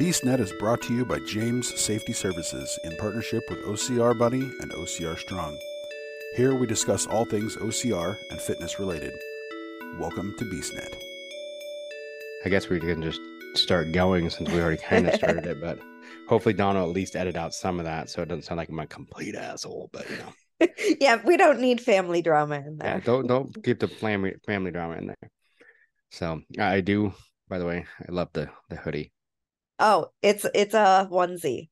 BeastNet is brought to you by James Safety Services in partnership with OCR Buddy and OCR Strong. Here we discuss all things OCR and fitness related. Welcome to BeastNet. I guess we can just start going since we already kind of started it, but hopefully Don will at least edit out some of that so it doesn't sound like I'm a complete asshole. But you know, yeah, we don't need family drama in there. yeah, don't don't keep the family family drama in there. So I do. By the way, I love the the hoodie. Oh, it's it's a onesie.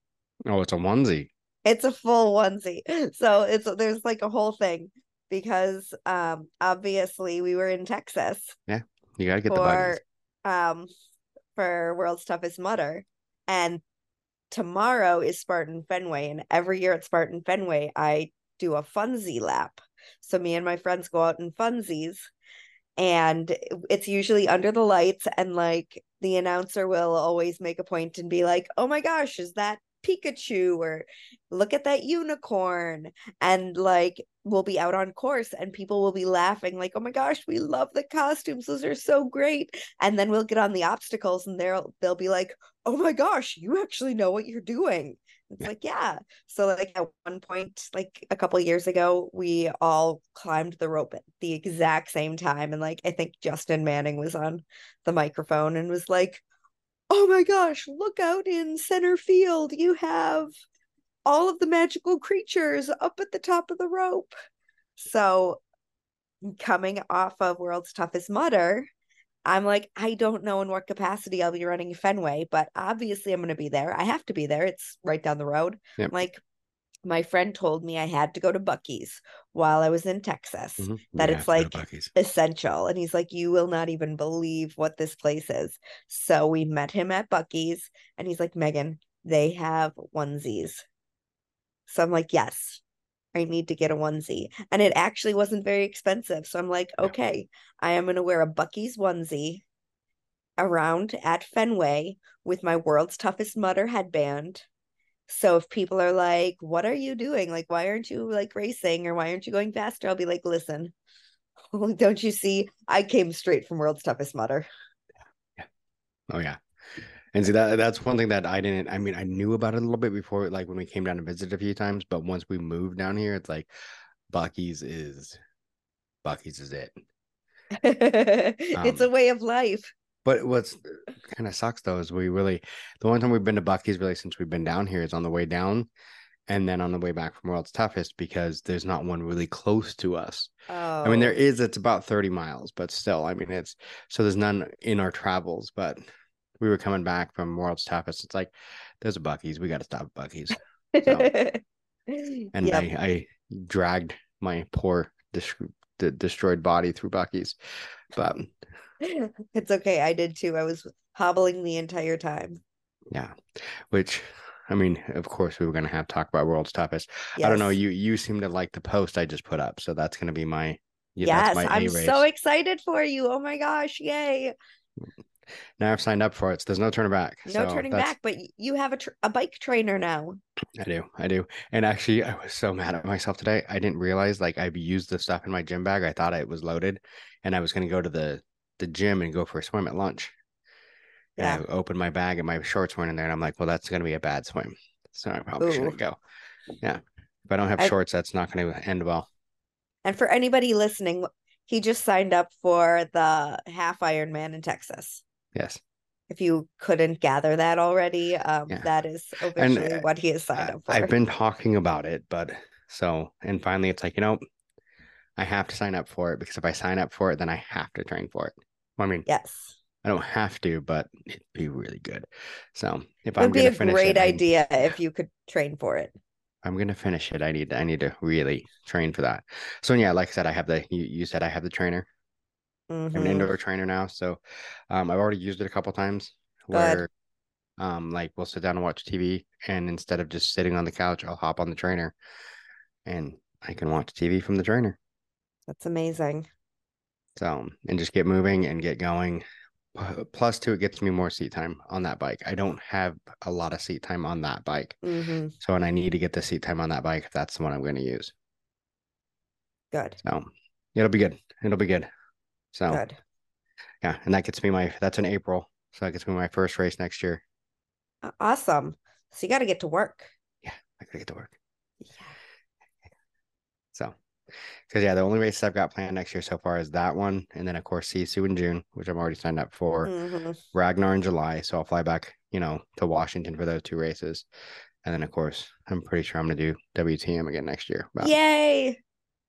Oh, it's a onesie. It's a full onesie. So it's there's like a whole thing because um obviously we were in Texas Yeah. You gotta get the for buggies. um for World's Toughest Mudder and tomorrow is Spartan Fenway and every year at Spartan Fenway I do a funsie lap. So me and my friends go out in funsies and it's usually under the lights and like the announcer will always make a point and be like, "Oh my gosh, is that Pikachu?" or "Look at that unicorn." And like we'll be out on course and people will be laughing like, "Oh my gosh, we love the costumes. Those are so great." And then we'll get on the obstacles and they'll they'll be like, "Oh my gosh, you actually know what you're doing." It's Yeah. like, yeah. So like at one point, like a couple years ago, we all climbed the rope at the exact same time. And like I think Justin Manning was on the microphone and was like, Oh my gosh, look out in center field. You have all of the magical creatures up at the top of the rope. So coming off of World's Toughest Mudder, I'm like, I don't know in what capacity I'll be running Fenway, but obviously I'm going to be there. I have to be there. It's right down the road. Yep. Like, my friend told me I had to go to Buc-ee's while I was in Texas. Mhm. that We it's have to go to like- Essential. And he's like, You will not even believe what this place is. So we met him at Buc-ee's, and he's like, Megan, they have onesies. So I'm like, Yes, I need to get a onesie. And it actually wasn't very expensive. So I'm like, Okay, I am going to wear a Buc-ee's onesie around at Fenway with my world's toughest mudder headband. So if people are like, "What are you doing? Like, why aren't you like racing or why aren't you going faster?" I'll be like, "Listen, don't you see? I came straight from World's Toughest Mudder." Oh yeah. And see that that's one thing that I didn't I mean I knew about it a little bit before like when we came down to visit a few times, but once we moved down here, it's like Buc-ee's is Buc-ee's is it. it's a Um, way of life. But what's kind of sucks though is we really the only time we've been to Buc-ee's really since we've been down here is on the way down and then on the way back from World's Toughest because there's not one really close to us. Oh, I mean there is it's about 30 miles, but still, I mean it's so there's none in our travels, but we were coming back from World's Toughest. It's like there's a Buc-ee's, we got to stop Buc-ee's. And Yep. I I dragged my poor dis- de- destroyed body through Buc-ee's. But it's okay. I did too. I was hobbling the entire time. yeah, which I mean, of course, we were gonna have to talk about World's Toughest. I don't know. You you seem to like the post I just put up, so that's gonna be my yeah, Yes, my I'm race. so excited for you. Oh my gosh, yay. Now I've signed up for it, so there's no turning back. No So turning that's- back, but you have a tr- a bike trainer now. I do, I do. And actually, I was so mad at myself today. I didn't realize like I've used the stuff in my gym bag. I thought it was loaded, and I was gonna go to the the gym and go for a swim at lunch. Yeah. And I opened my bag and my shorts weren't in there, and I'm like, well, that's gonna be a bad swim. So I probably Ooh. shouldn't go. Yeah. If I don't have I- shorts, that's not gonna end well. And for anybody listening, he just signed up for the half Ironman in Texas. Yes. If you couldn't gather that already, um, Yeah. that is officially uh, what he has signed up for. I've been talking about it, but so and finally it's like, you know, I have to sign up for it because if I sign up for it, then I have to train for it. Well, I mean, yes, I don't have to, but it'd be really good. So if it I'm would be a great it, I- idea if you could train for it. I'm gonna finish it. I need I need to really train for that. So yeah, like I said, I have the you, you said I have the trainer. I have an Mhm. indoor trainer now. So um I've already used it a couple times where um like we'll sit down and watch TV and instead of just sitting on the couch, I'll hop on the trainer and I can watch TV from the trainer. That's amazing. So and just get moving and get going. Plus Two, it gets me more seat time on that bike. I don't have a lot of seat time on that bike. hmm So and I need to get the seat time on that bike if that's the one I'm going to use. Good. So it'll be good. It'll be good. So Good. yeah, and that gets me my that's in April. So that gets me my first race next year. Awesome. So you got to get to work. Yeah, I gotta get to work. Yeah. So, because yeah, the only races I've got planned next year so far is that one, and then of course Sisu in June, which I'm already signed up for. Mhm. Ragnar in July, so I'll fly back, you know, to Washington for those two races, and then of course I'm pretty sure I'm gonna do WTM again next year. Yay.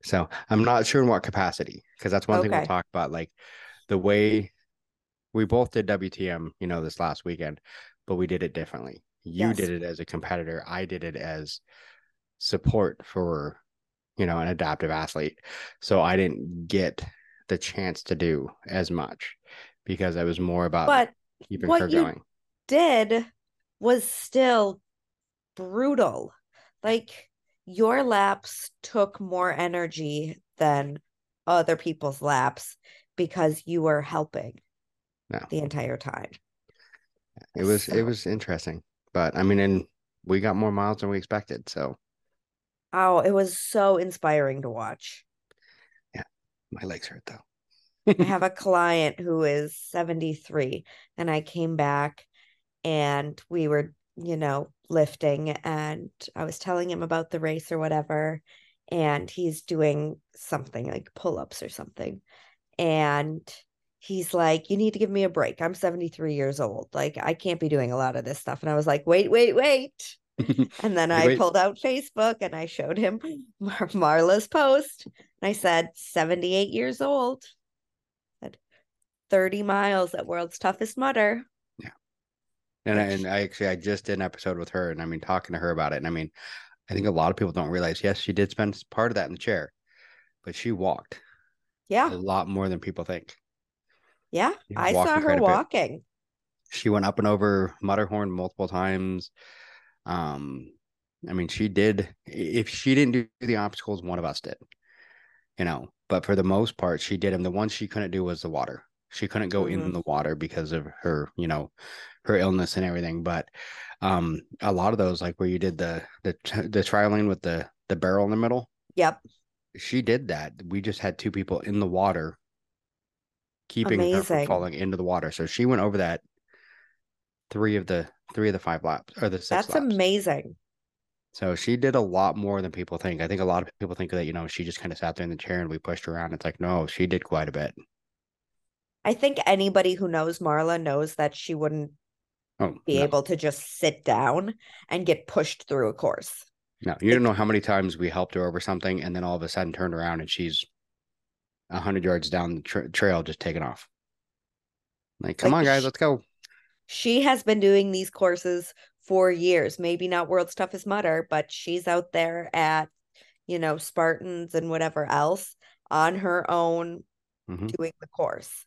So I'm not sure in what capacity, because that's one thing we'll talk about, like the way we both did WTM, you know, this last weekend, but we did it differently. You Yes. did it as a competitor. I did it as support for, you know, an adaptive athlete. So I didn't get the chance to do as much because I was more about But keeping what her you- going. did was still brutal. Like your laps took more energy than other people's laps because you were helping No. the entire time. It was it was interesting. But I mean, and we got more miles than we expected. So Oh, it was so inspiring to watch. Yeah, my legs hurt though. I have a client who is 73 and I came back and we were, you know, lifting and I was telling him about the race or whatever and he's doing something like pull-ups or something and he's like you need to give me a break. I'm 73 years old. Like I can't be doing a lot of this stuff and I was like wait, wait, wait. And then I wait. pulled out Facebook and I showed him Mar- Marla's post. And I said, 78 years old. Said 30 miles at World's Toughest Mudder. And I, and I actually I just did an episode with her, and I mean talking to her about it, and I mean, I think a lot of people don't realize. Yes, she did spend part of that in the chair, but she walked Yeah, a lot more than people think. Yeah. I saw her walking. She went up and over Mudderhorn multiple times. Um, I mean, she did. If she didn't do the obstacles, one of us did. You know, but for the most part, she did them. The one she couldn't do was the water. She couldn't go in Mhm. the water because of her, you know, her illness and everything. But um, a lot of those, like where you did the the the trialing with the the barrel in the middle, Yep. she did that. We just had two people in the water, keeping her from falling into the water. So she went over that three of the three of the five laps or the six That's laps. amazing. So she did a lot more than people think. I think a lot of people think that, you know, she just kind of sat there in the chair and we pushed her around. It's like, no, she did quite a bit. I think anybody who knows Marla knows that she wouldn't Oh, be no, able to just sit down and get pushed through a course. no. You don't know how many times we helped her over something and then all of a sudden turned around and she's a hundred yards down the tra- trail, just taking off. Like, come Like, on, guys, sh- let's go. She has been doing these courses for years. Maybe not World's Toughest Mudder, but she's out there at, you know, Spartans and whatever else on her own Mhm. doing the course.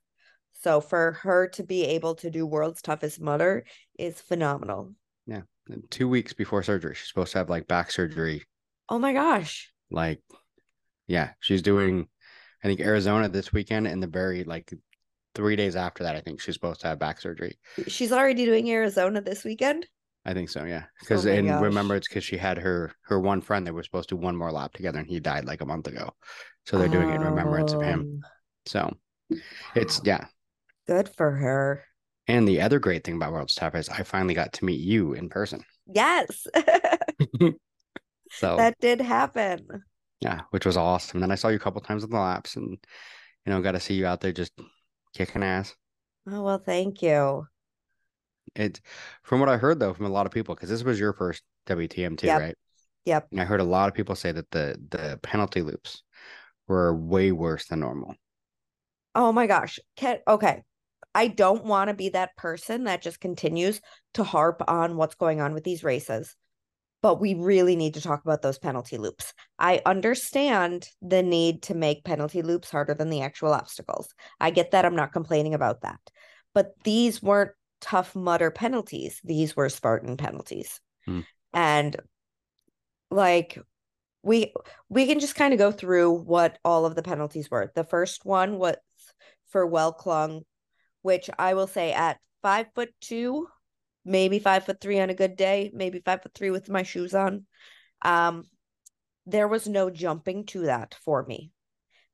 So for her to be able to do World's Toughest Mudder is phenomenal. And Two weeks before surgery, she's supposed to have like back surgery. Oh my gosh. like yeah she's doing i think arizona this weekend and the very like three days after that i think she's supposed to have back surgery. She's already doing Arizona this weekend. i think so yeah. Because Oh and remember it's because she had her her one friend they were supposed to do one more lap together and he died like a month ago. So they're doing it in remembrance of him. Oh, so it's yeah Good for her. and the other great thing about world's tough is i finally got to meet you in person Yes. so that did happen. yeah which was awesome and then i saw you a couple times on the laps and you know got to see you out there just kicking ass Oh well, thank you. It from what I heard though from a lot of people because this was your first WTM too, Yep. right? Yep. And I heard a lot of people say that the the penalty loops were way worse than normal. Oh my gosh. Can, okay. I don't want to be that person that just continues to harp on what's going on with these races. But we really need to talk about those penalty loops. I understand the need to make penalty loops harder than the actual obstacles. I get that. I'm not complaining about that. But these weren't tough mudder penalties. These were Spartan penalties. Hmm. And like we we can just kind of go through what all of the penalties were. The first one was for well clung, which I will say at five foot two, maybe five foot three on a good day, maybe five foot three with my shoes on. Um, there was no jumping to that for me.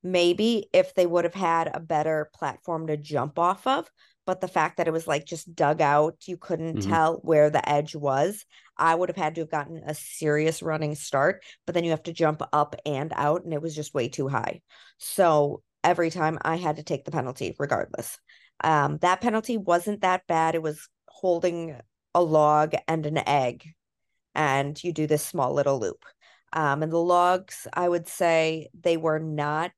Maybe if they would have had a better platform to jump off of, but the fact that it was like just dug out, you couldn't Mhm. tell where the edge was. I would have had to have gotten a serious running start, but then you have to jump up and out, and it was just way too high. So every time I had to take the penalty regardless. Um, that penalty wasn't that bad. It was holding a log and an egg, and you do this small little loop. Um, and the logs, I would say they were not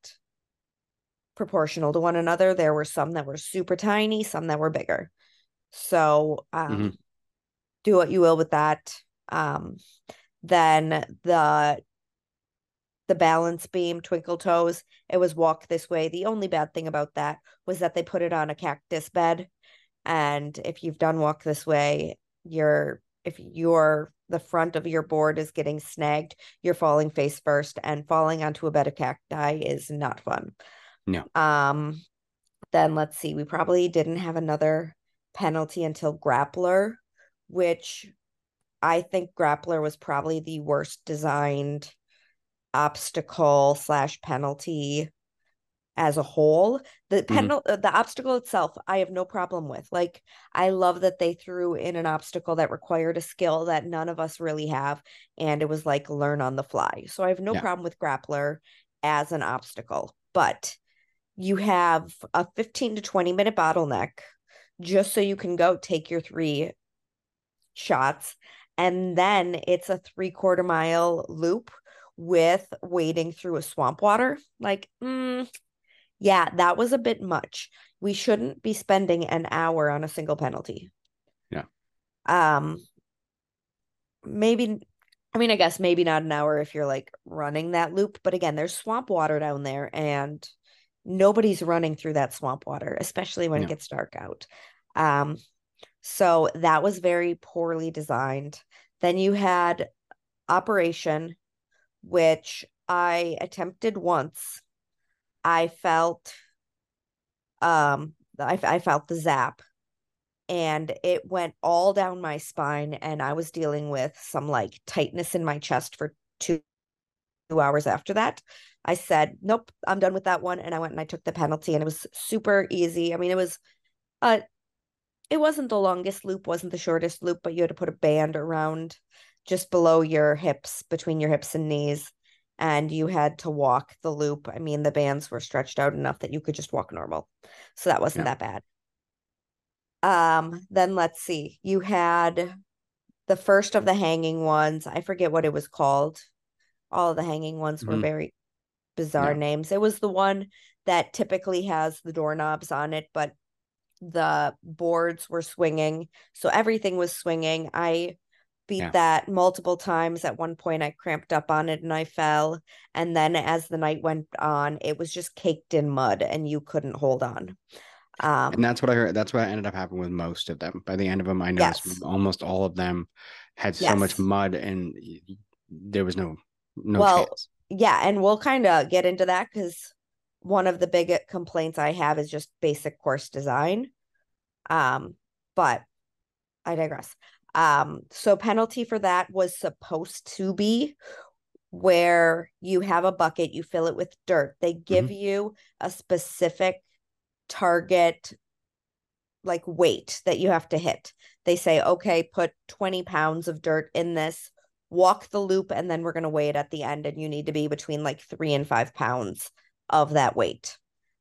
proportional to one another. There were some that were super tiny, some that were bigger. So um, Mhm. do what you will with that. Um, then the the balance beam twinkle toes it was walk this way. The only bad thing about that was that they put it on a cactus bed. And if you've done walk this way you're if your the front of your board is getting snagged you're falling face first and falling onto a bed of cacti is not fun. No. um then let's see we probably didn't have another penalty until grappler which i think grappler was probably the worst designed obstacle slash penalty as a whole. The penal uh, the obstacle itself i have no problem with. Like i love that they threw in an obstacle that required a skill that none of us really have and it was like learn on the fly. So i have no Yeah. problem with grappler as an obstacle but you have a 15 to 20 minute bottleneck just so you can go take your three shots and then it's a three quarter mile loop with wading through a swamp water like mm, yeah that was a bit much we shouldn't be spending an hour on a single penalty Yeah. um maybe i mean i guess maybe not an hour if you're like running that loop but again there's swamp water down there and nobody's running through that swamp water especially when No. it gets dark out um so that was very poorly designed then you had operation which i attempted once. I felt um I, I felt the zap and it went all down my spine and i was dealing with some like tightness in my chest for two, two hours after that. I said nope i'm done with that one and i went and i took the penalty and it was super easy. I mean it was uh it wasn't the longest loop wasn't the shortest loop but you had to put a band around just below your hips between your hips and knees and you had to walk the loop. I mean the bands were stretched out enough that you could just walk normal. So that wasn't Yeah. that bad. Um then let's see. You had the first of the hanging ones. I forget what it was called. All of the hanging ones were Mhm. very bizarre Yeah. names. It was the one that typically has the doorknobs on it but the boards were swinging. So everything was swinging. I beat Yeah. that multiple times at one point i cramped up on it and i fell and then as the night went on it was just caked in mud and you couldn't hold on um and that's what I heard. That's what ended up happening with most of them. By the end of them, I noticed Yes. almost all of them had so much mud, and there was no no Well, chance. yeah and we'll kind of get into that because one of the big complaints i have is just basic course design um but i digress um so penalty for that was supposed to be where you have a bucket you fill it with dirt. They give you a specific target like weight that you have to hit. They say okay put 20 pounds of dirt in this walk the loop and then we're going to weigh it at the end and you need to be between like three and five pounds of that weight.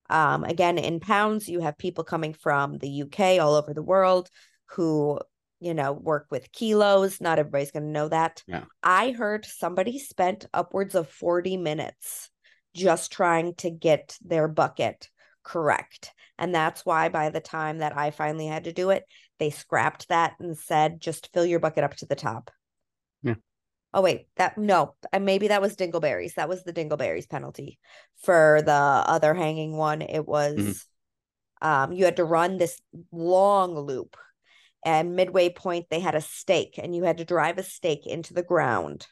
Um, again in pounds you have people coming from the uk all over the world who you know work with kilos not everybody's going to know that Yeah. i heard somebody spent upwards of 40 minutes just trying to get their bucket correct and that's why by the time that i finally had to do it they scrapped that and said just fill your bucket up to the top Yeah. Oh wait, that no, maybe that was Dingleberries. That was the Dingleberries penalty. For the other hanging one, it was um you had to run this long loop and midway point they had a stake and you had to drive a stake into the ground.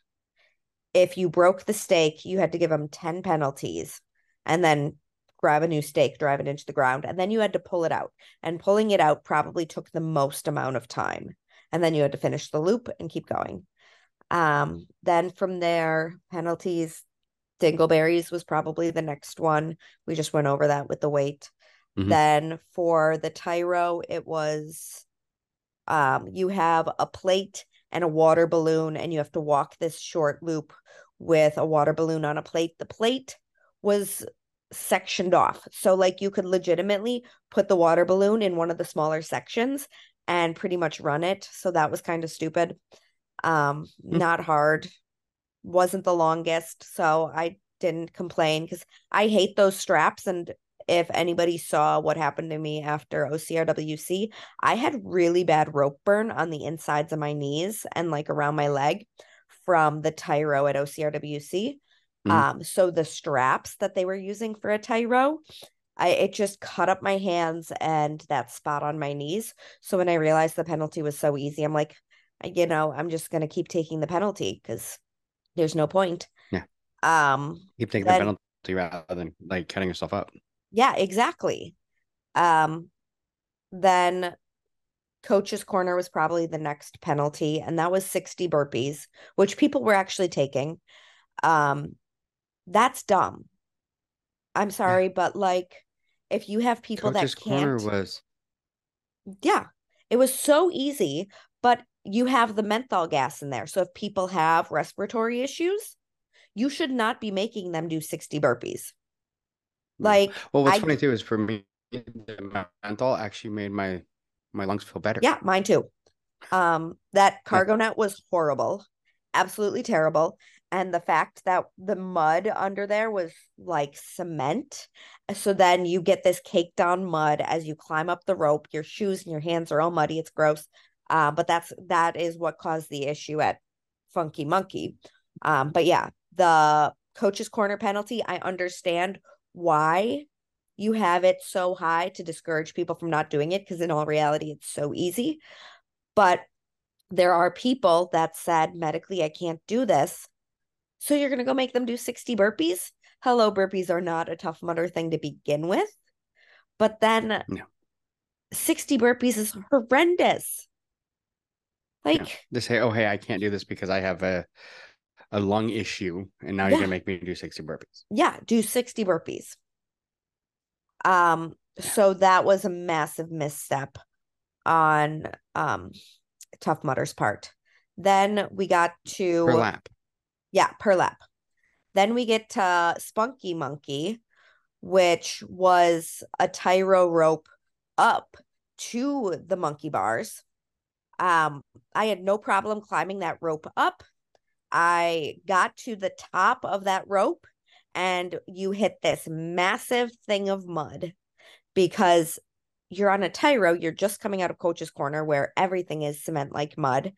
If you broke the stake, you had to give them 10 penalties and then grab a new stake, drive it into the ground, and then you had to pull it out. And pulling it out probably took the most amount of time. And then you had to finish the loop and keep going. Um, then from there, penalties, Dingleberries was probably the next one. We just went over that with the weight. Mhm. Then for the Tyro, it was um you have a plate and a water balloon, and you have to walk this short loop with a water balloon on a plate. The plate was sectioned off. So like you could legitimately put the water balloon in one of the smaller sections and pretty much run it. So that was kind of stupid. Um Hmm. not hard. Wasn't the longest, so I didn't complain cuz I hate those straps and if anybody saw what happened to me after OCRWC, I had really bad rope burn on the insides of my knees and like around my leg from the Tyro at OCRWC. Mhm. Um, so the straps that they were using for a Tyro, I it just cut up my hands and that spot on my knees. So when I realized the penalty was so easy, I'm like, you know, I'm just gonna keep taking the penalty because there's no point. Yeah. Um, Keep taking Then- the penalty rather than like cutting yourself up. Yeah, exactly. Um, then coach's corner was probably the next penalty, and that was 60 burpees, which people were actually taking. Um, that's dumb. I'm sorry, but like if you have people Coach's that can't, was yeah, it was so easy, but you have the menthol gas in there. So if people have respiratory issues, you should not be making them do 60 burpees. No. Like, well. What's I- funny too is for me, the menthol actually made my my lungs feel better. Yeah, mine too. Um, that cargo net was horrible, absolutely terrible. And the fact that the mud under there was like cement. So then you get this caked on mud as you climb up the rope. Your shoes and your hands are all muddy. It's gross. Uh, but that's that is what caused the issue at Funky Monkey. Um, but yeah, the coach's corner penalty, I understand why you have it so high to discourage people from not doing it because in all reality it's so easy. But there are people that said medically i can't do this. So you're going to go make them do 60 burpees? Hello burpees are not a tough mudder thing to begin with. But then No. 60 burpees is horrendous. Like They say, "Oh, hey, I can't do this because I have a a lung issue, and now you're gonna make me do sixty burpees." yeah do 60 burpees um Yeah. so that was a massive misstep on um tough mudder's part then we got to Per lap. yeah per lap then we get to spunky monkey which was a tyro rope up to the monkey bars um i had no problem climbing that rope up i got to the top of that rope and you hit this massive thing of mud because you're on a tyro you're just coming out of coach's corner where everything is cement like mud.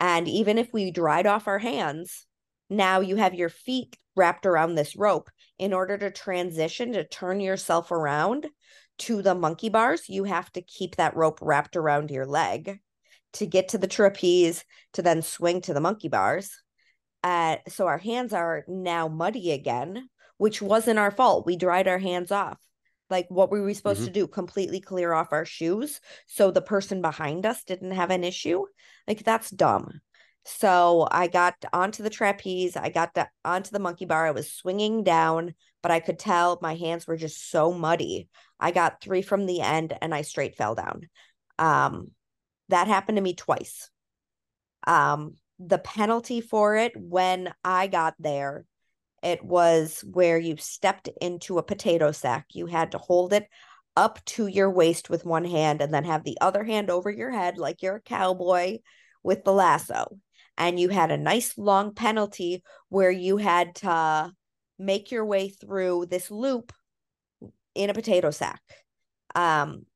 And even if we dried off our hands now you have your feet wrapped around this rope. In order to transition to turn yourself around to the monkey bars you have to keep that rope wrapped around your leg to get to the trapeze to then swing to the monkey bars uh, so our hands are now muddy again which wasn't our fault we dried our hands off like what were we supposed Mhm. to do completely clear off our shoes so the person behind us didn't have an issue like that's dumb so I got onto the trapeze. I got to, onto the monkey bar. I was swinging down, but I could tell my hands were just so muddy. I got three from the end and I straight fell down. Um, that happened to me twice. Um, the penalty for it when I got there, it was where you stepped into a potato sack. You had to hold it up to your waist with one hand and then have the other hand over your head like you're a cowboy with the lasso and you had a nice long penalty where you had to make your way through this loop in a potato sack. Um,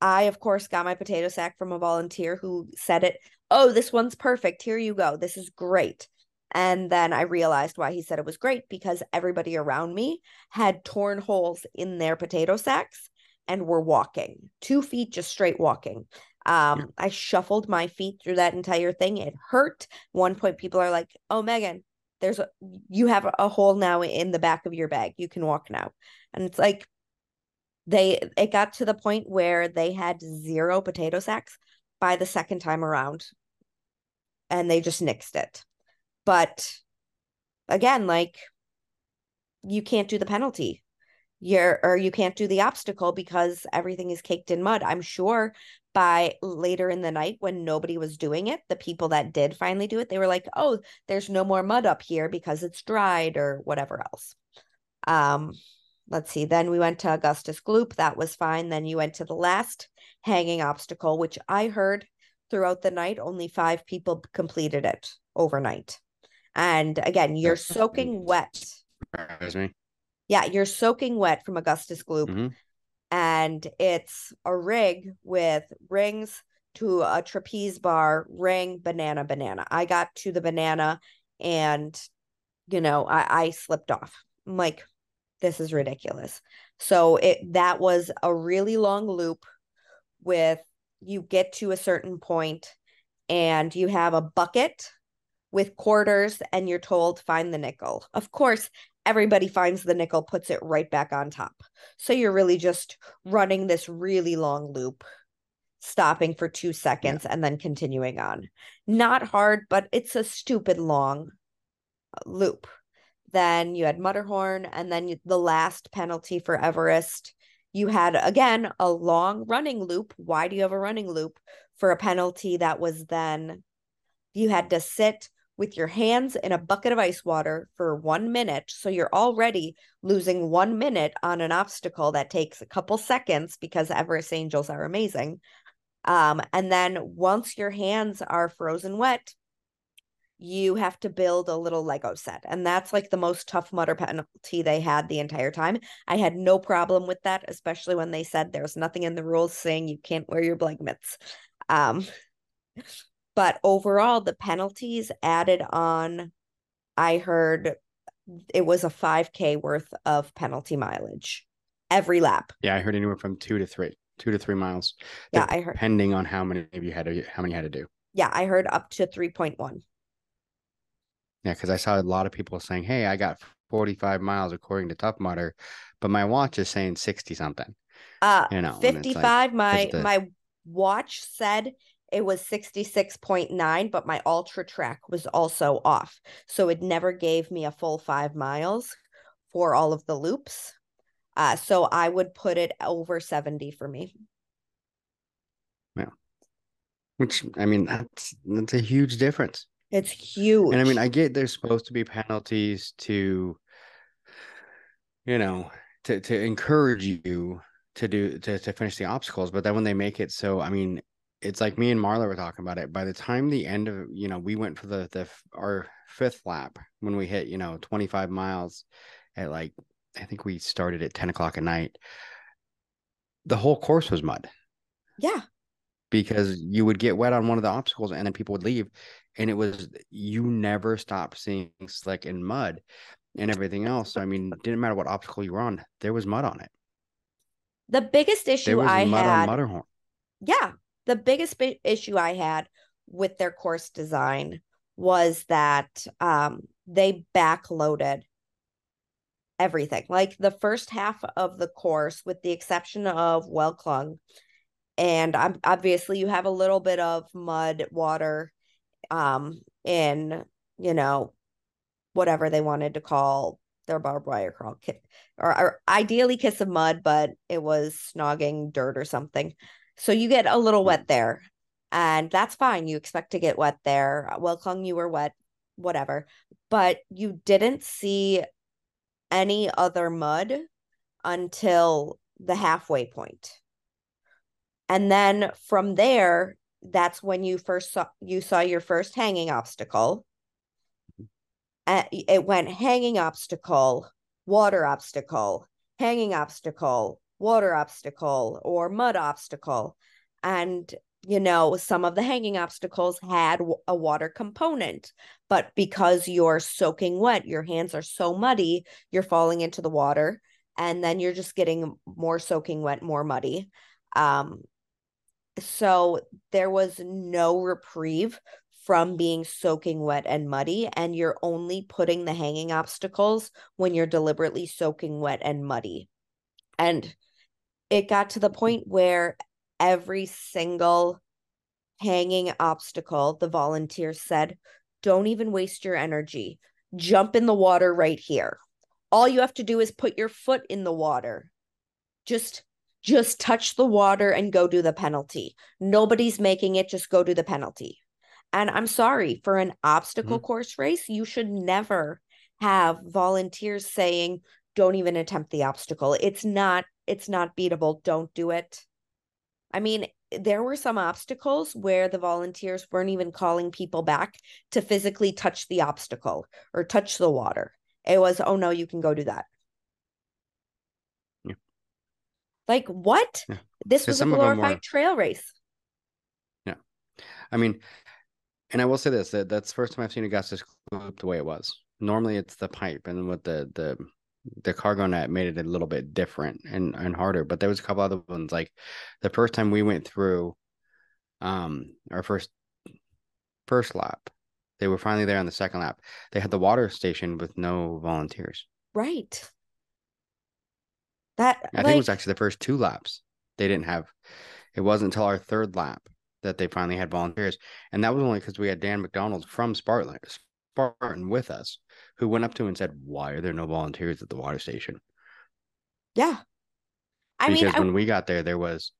I, of course, got my potato sack from a volunteer who said it, Oh, this one's perfect. Here you go. This is great. And then I realized why he said it was great because everybody around me had torn holes in their potato sacks and were walking two feet just straight walking. Um, I shuffled my feet through that entire thing. It hurt. One point, people are like, "Oh, Megan, there's a you have a, a hole now in the back of your bag. You can walk now." And it's like they it got to the point where they had zero potato sacks by the second time around, and they just nixed it. But again, like you can't do the penalty. you're or you can't do the obstacle because everything is caked in mud. I'm sure by later in the night when nobody was doing it, the people that did finally do it, they were like, "Oh, there's no more mud up here because it's dried or whatever else." Um let's see. Then we went to Augustus Gloop, that was fine. Then you went to the last hanging obstacle, which I heard throughout the night only 5 people completed it overnight. And again, you're soaking wet. me. Yeah, you're soaking wet from Augustus Gloop. Mhm. And it's a rig with rings to a trapeze bar, ring, banana, banana. I got to the banana and, you know, I, I slipped off. I'm like, this is ridiculous. So it that was a really long loop with you get to a certain point and you have a bucket with quarters and you're told find the nickel. Of course, everybody finds the nickel, puts it right back on top. So you're really just running this really long loop, stopping for two seconds and then continuing on. Not hard, but it's a stupid long uh, loop. Then you had Mudderhorn, and then the last penalty for Everest. You had again a long running loop. Why do you have a running loop for a penalty that was then you had to sit with your hands in a bucket of ice water for one minute. So you're already losing one minute on an obstacle that takes a couple seconds because Everest Angels are amazing. Um, and then once your hands are frozen wet, you have to build a little Lego set. And that's like the most tough mudder penalty they had the entire time. I had no problem with that, especially when they said there's nothing in the rules saying you can't wear your bleg mitts. Um, but overall, the penalties added on, I heard it was a 5K worth of penalty mileage every lap. Yeah, I heard anywhere from two to three, two to three miles. Yeah, I heard. Depending on how many of you had to, how many you had to do. Yeah, I heard up to 3.1. Yeah, because I saw a lot of people saying, "Hey, I got 45 miles according to Tough Mudder, but my watch is saying 60 something." Uh, You know, and it's like, 55. my the- my watch said it was 66.9, but my UltraTrac was also off. So it never gave me a full five miles for all of the loops. Uh, so I would put it over 70 for me. Yeah. Which I mean, that's that's a huge difference. It's huge. And I mean, I get there's supposed to be penalties to, you know, to to encourage you to do to to finish the obstacles, but then when they make it so, I mean, it's like me and Marla were talking about it. By the time the end of, you know, we went for the the our fifth lap when we hit, you know, 25 miles at like I think we started at 10 o'clock at night. The whole course was mud yeah. because you would get wet on one of the obstacles and then people would leave and it was you never stopped seeing slick and mud and everything else so i mean didn't matter what obstacle you were on there was mud on it The biggest issue I mud had. on mudderhorn yeah the biggest bi- issue i had with their course design was that um they backloaded everything like the first half of the course with the exception of well clung and obviously you have a little bit of mud water um in you know whatever they wanted to call their barbed wire crawl kit or, or ideally kiss of mud but it was snogging dirt or something. So you get a little wet there and that's fine. You expect to get wet there. Well clung you were wet whatever. But you didn't see any other mud until the halfway point. And then from there that's when you first saw you saw your first hanging obstacle. Uh, it went hanging obstacle water obstacle hanging obstacle water obstacle or mud obstacle. And you know some of the hanging obstacles had a water component but because you're soaking wet your hands are so muddy you're falling into the water and then you're just getting more soaking wet more muddy. Um so there was no reprieve from being soaking wet and muddy and you're only putting the hanging obstacles when you're deliberately soaking wet and muddy. And it got to the point where every single hanging obstacle the volunteers said don't even waste your energy. Jump in the water right here. All you have to do is put your foot in the water. Just just touch the water and go do the penalty. Nobody's making it, just go do the penalty. And I'm sorry, for an obstacle mm-hmm. course race, you should never have volunteers saying, don't even attempt the obstacle. It's not, it's not beatable. Don't do it. I mean, there were some obstacles where the volunteers weren't even calling people back to physically touch the obstacle or touch the water. It was, oh no, you can go do that. Yeah. Like what? Yeah. This was a glorified trail race. Yeah. I mean, and I will say this that that's the first time I've seen Augustus Gloop the way it was. Normally it's the pipe and with the the the cargo net made it a little bit different and, and harder. But there was a couple other ones. Like the first time we went through um our first first lap, they were finally there on the second lap. They had the water station with no volunteers. Right. That I like... think it was actually the first two laps. They didn't have it wasn't until our third lap that they finally had volunteers. And that was only because we had Dan McDonald from Spartan Spartan with us who went up to him and said, Why are there no volunteers at the water station? Yeah. I because mean, when I... we got there, there was,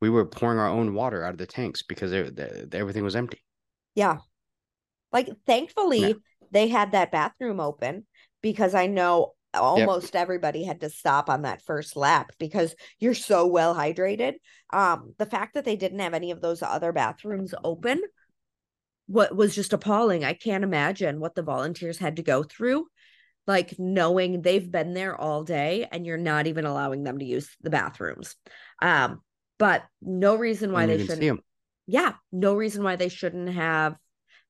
we were pouring our own water out of the tanks because it, everything was empty. Yeah. Like, thankfully, they had that bathroom open because I know almost yep. everybody had to stop on that first lap because you're so well hydrated. Um, the fact that they didn't have any of those other bathrooms open what was just appalling. I can't imagine what the volunteers had to go through, like knowing they've been there all day and you're not even allowing them to use the bathrooms. Um, but no reason why they shouldn't. Yeah, no reason why they shouldn't have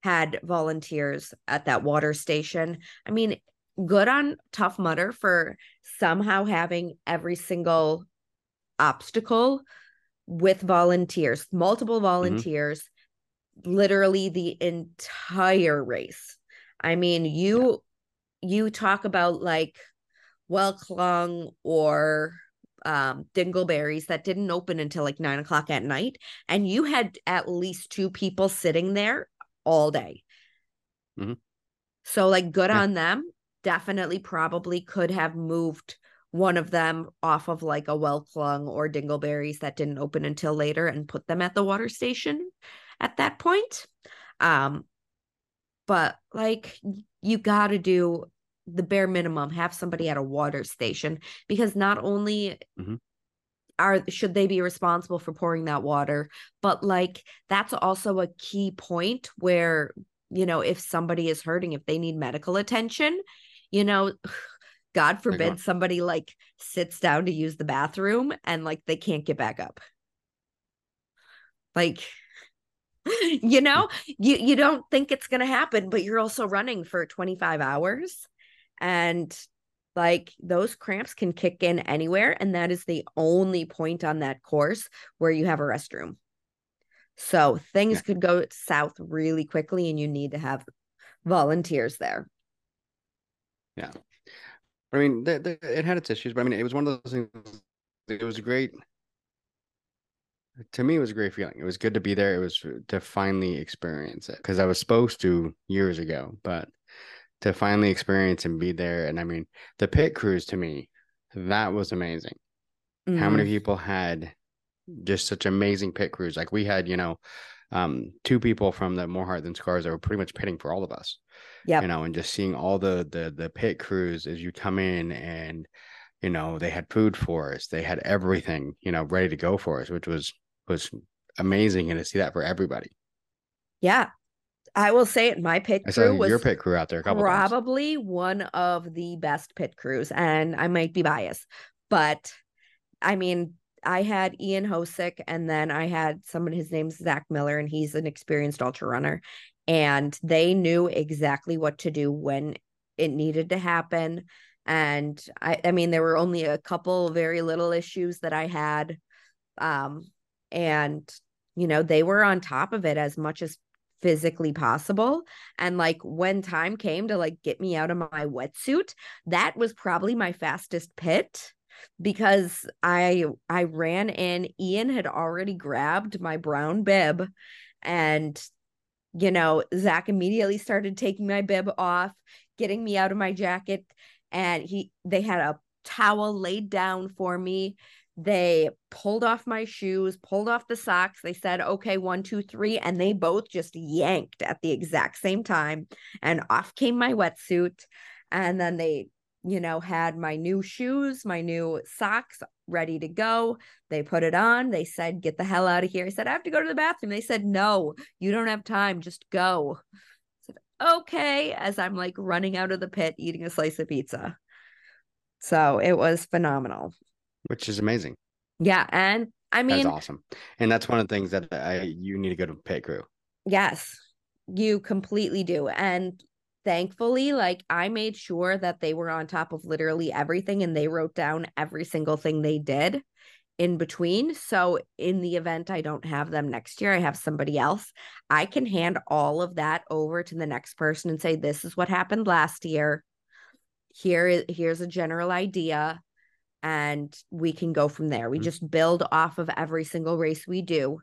had volunteers at that water station. I mean, good on Tough Mudder for somehow having every single obstacle with volunteers, multiple mm-hmm. volunteers, literally the entire race. I mean, you yeah. you talk about like well clung or um dingleberries that didn't open until like nine o'clock at night and you had at least two people sitting there all day mm-hmm. so like good yeah. on them definitely probably could have moved one of them off of like a well clung or dingleberries that didn't open until later and put them at the water station at that point. Um, but like you got to do the bare minimum, have somebody at a water station because not only mm-hmm. are should they be responsible for pouring that water, but like that's also a key point where you know if somebody is hurting, if they need medical attention, you know. God forbid somebody like sits down to use the bathroom and like they can't get back up. Like you know you you don't think it's going to happen but you're also running for 25 hours and like those cramps can kick in anywhere and that is the only point on that course where you have a restroom so things yeah. could go south really quickly and you need to have volunteers there yeah. I mean it had its issues but i mean it was one of those things it was great to me it was a great feeling. It was good to be there. It was to finally experience it because i was supposed to years ago but to finally experience and be there and i mean the pit crews to me that was amazing. Mm-hmm. how many mm-hmm. people had just such amazing pit crews? Like we had you know um, two people from the more heart than scars that were pretty much pitting for all of us yeah you know and just seeing all the the the pit crews as you come in and you know they had food for us they had everything you know ready to go for us which was was amazing and to see that for everybody. Yeah. I will say it. My pit crew was your pit crew out there. probably times. one of the best pit crews, and I might be biased, but I mean, I had Ian Hosick, and then I had someone. His name's Zach Miller, and he's an experienced ultra runner, and they knew exactly what to do when it needed to happen. And I, I mean, there were only a couple very little issues that I had um and you know they were on top of it as much as physically possible and like when time came to like get me out of my wetsuit that was probably my fastest pit because i i ran in ian had already grabbed my brown bib and you know zach immediately started taking my bib off getting me out of my jacket and he they had a towel laid down for me. They pulled off my shoes, pulled off the socks. They said, okay, one, two, three. And they both just yanked at the exact same time. And off came my wetsuit. And then they, you know, had my new shoes, my new socks ready to go. They put it on. They said, get the hell out of here. I said, I have to go to the bathroom. They said, no, you don't have time. Just go. I said, okay. As I'm like running out of the pit, eating a slice of pizza. So it was phenomenal. Which is amazing. Yeah. And I mean, that's awesome. And that's one of the things that I you need to go to pit crew. Yes, you completely do. And thankfully, like I made sure that they were on top of literally everything and they wrote down every single thing they did in between. So in the event I don't have them next year, I have somebody else. I can hand all of that over to the next person and say, this is what happened last year here is here's a general idea and we can go from there. We mm-hmm. just build off of every single race we do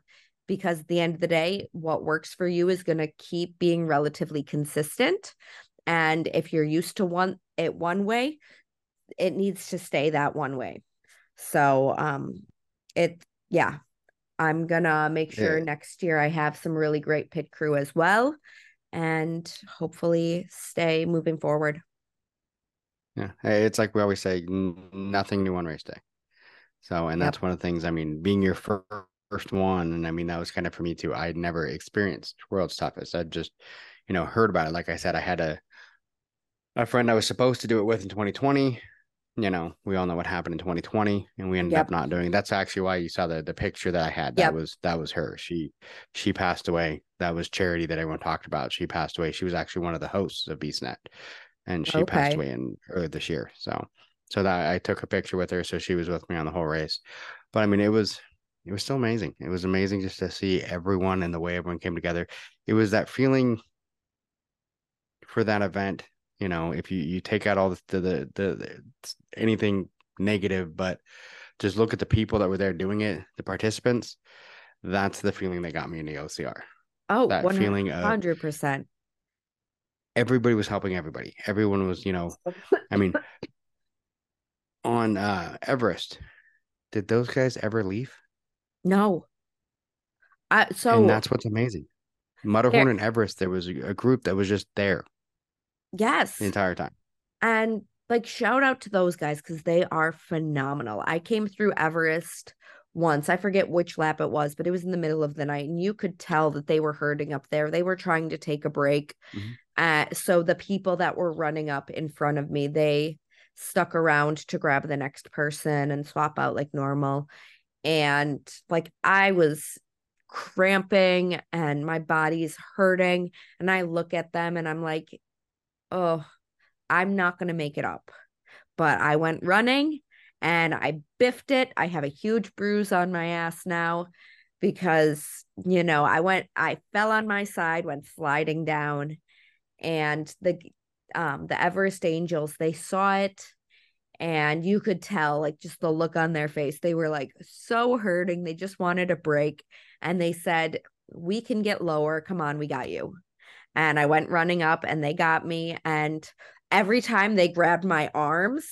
because at the end of the day, what works for you is going to keep being relatively consistent. And if you're used to one it one way, it needs to stay that one way. So um it yeah, I'm gonna make sure yeah. next year I have some really great pit crew as well and hopefully stay moving forward. Yeah, it's like we always say, nothing new on race day. So, and that's yep. one of the things. I mean, being your first one, and I mean that was kind of for me too. I'd never experienced World's Toughest. I'd just, you know, heard about it. Like I said, I had a a friend I was supposed to do it with in 2020. You know, we all know what happened in 2020, and we ended yep. up not doing. It. That's actually why you saw the the picture that I had. That yep. was that was her. She she passed away. That was Charity that everyone talked about. She passed away. She was actually one of the hosts of BeastNet and she okay. passed away in early this year. So, so that I took a picture with her, so she was with me on the whole race. But I mean, it was it was still amazing. It was amazing just to see everyone and the way everyone came together. It was that feeling for that event. You know, if you you take out all the the, the, the anything negative, but just look at the people that were there doing it, the participants. That's the feeling that got me in the OCR. Oh, that 100%. feeling of hundred percent everybody was helping everybody. Everyone was, you know, I mean, on uh Everest, did those guys ever leave? No. I so and that's what's amazing. Mudderhorn and Everest, there was a, group that was just there. Yes. The entire time. And like shout out to those guys because they are phenomenal. I came through Everest once. I forget which lap it was, but it was in the middle of the night, and you could tell that they were hurting up there. They were trying to take a break. Mm-hmm. Uh, so the people that were running up in front of me, they stuck around to grab the next person and swap out like normal. And like I was cramping and my body's hurting. And I look at them and I'm like, oh, I'm not going to make it up. But I went running and I biffed it. I have a huge bruise on my ass now because, you know, I went, I fell on my side, went sliding down and the um the Everest Angels they saw it and you could tell like just the look on their face. They were like so hurting. They just wanted a break and they said we can get lower. Come on we got you. And I went running up and they got me and every time they grabbed my arms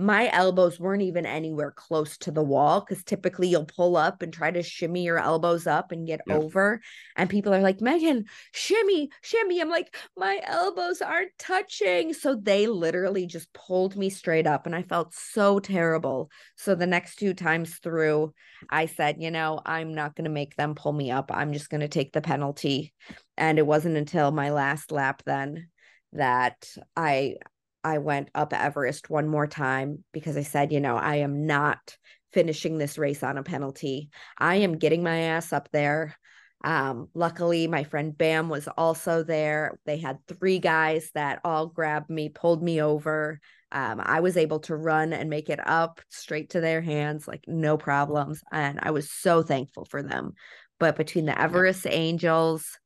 my elbows weren't even anywhere close to the wall because typically you'll pull up and try to shimmy your elbows up and get yep. over. And people are like, Megan, shimmy, shimmy. I'm like, my elbows aren't touching. So they literally just pulled me straight up and I felt so terrible. So the next two times through, I said, you know, I'm not going to make them pull me up. I'm just going to take the penalty. And it wasn't until my last lap then that I I went up Everest one more time because I said, you know, I am not finishing this race on a penalty. I am getting my ass up there. Um, luckily, my friend Bam was also there. They had three guys that all grabbed me, pulled me over. Um, I was able to run and make it up straight to their hands, like no problems. And I was so thankful for them. But between the Everest Angels,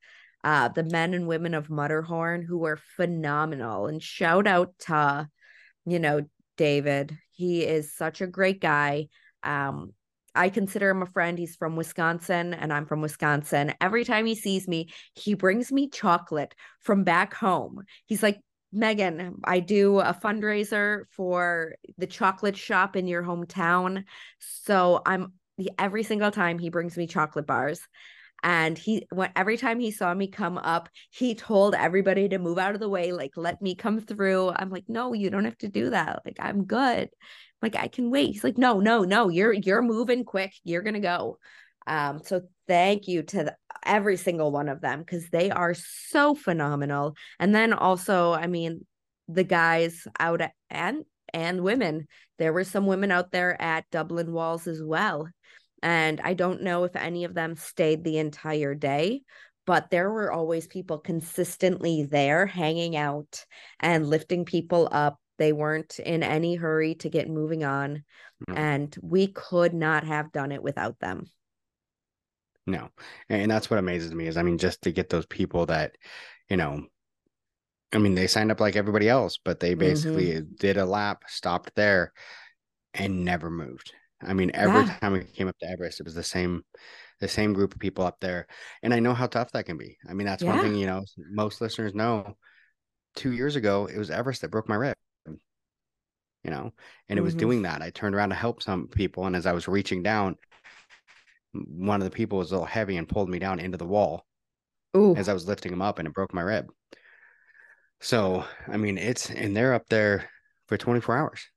uh, the men and women of Mudderhorn who were phenomenal. And shout out to, you know, David. He is such a great guy. Um, I consider him a friend. He's from Wisconsin and I'm from Wisconsin. Every time he sees me, he brings me chocolate from back home. He's like, Megan, I do a fundraiser for the chocolate shop in your hometown. So I'm every single time he brings me chocolate bars. And he when every time he saw me come up, he told everybody to move out of the way, like let me come through. I'm like, no, you don't have to do that. Like, I'm good. Like, I can wait. He's like, no, no, no, you're you're moving quick. You're gonna go. Um, so thank you to the, every single one of them because they are so phenomenal. And then also, I mean, the guys out at, and and women. There were some women out there at Dublin Walls as well. And I don't know if any of them stayed the entire day, but there were always people consistently there hanging out and lifting people up. They weren't in any hurry to get moving on. No. And we could not have done it without them. No. And that's what amazes me is I mean, just to get those people that, you know, I mean, they signed up like everybody else, but they basically mm-hmm. did a lap, stopped there, and never moved. I mean, every yeah. time we came up to Everest, it was the same, the same group of people up there, and I know how tough that can be. I mean, that's yeah. one thing you know most listeners know. Two years ago, it was Everest that broke my rib. You know, and it was mm-hmm. doing that. I turned around to help some people, and as I was reaching down, one of the people was a little heavy and pulled me down into the wall Ooh. as I was lifting him up, and it broke my rib. So, I mean, it's and they're up there for 24 hours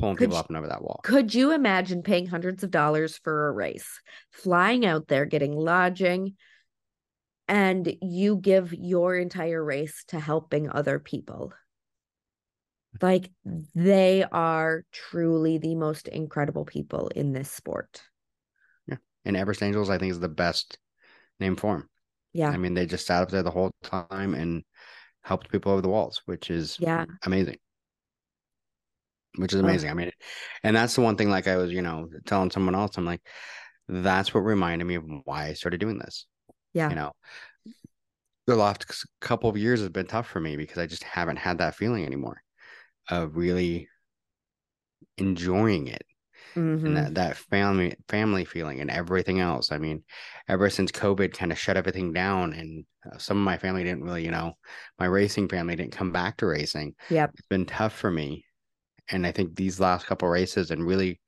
pulling could people up and over that wall. Could you imagine paying hundreds of dollars for a race, flying out there, getting lodging, and you give your entire race to helping other people? Like they are truly the most incredible people in this sport. Yeah. And Everest Angels, I think, is the best name for them. Yeah. I mean, they just sat up there the whole time and helped people over the walls, which is yeah amazing. Which is amazing. Oh. I mean, and that's the one thing. Like I was, you know, telling someone else, I'm like, that's what reminded me of why I started doing this. Yeah, you know, the last couple of years has been tough for me because I just haven't had that feeling anymore of really enjoying it mm-hmm. and that, that family family feeling and everything else. I mean, ever since COVID kind of shut everything down, and uh, some of my family didn't really, you know, my racing family didn't come back to racing. Yep, it's been tough for me, and I think these last couple races and really,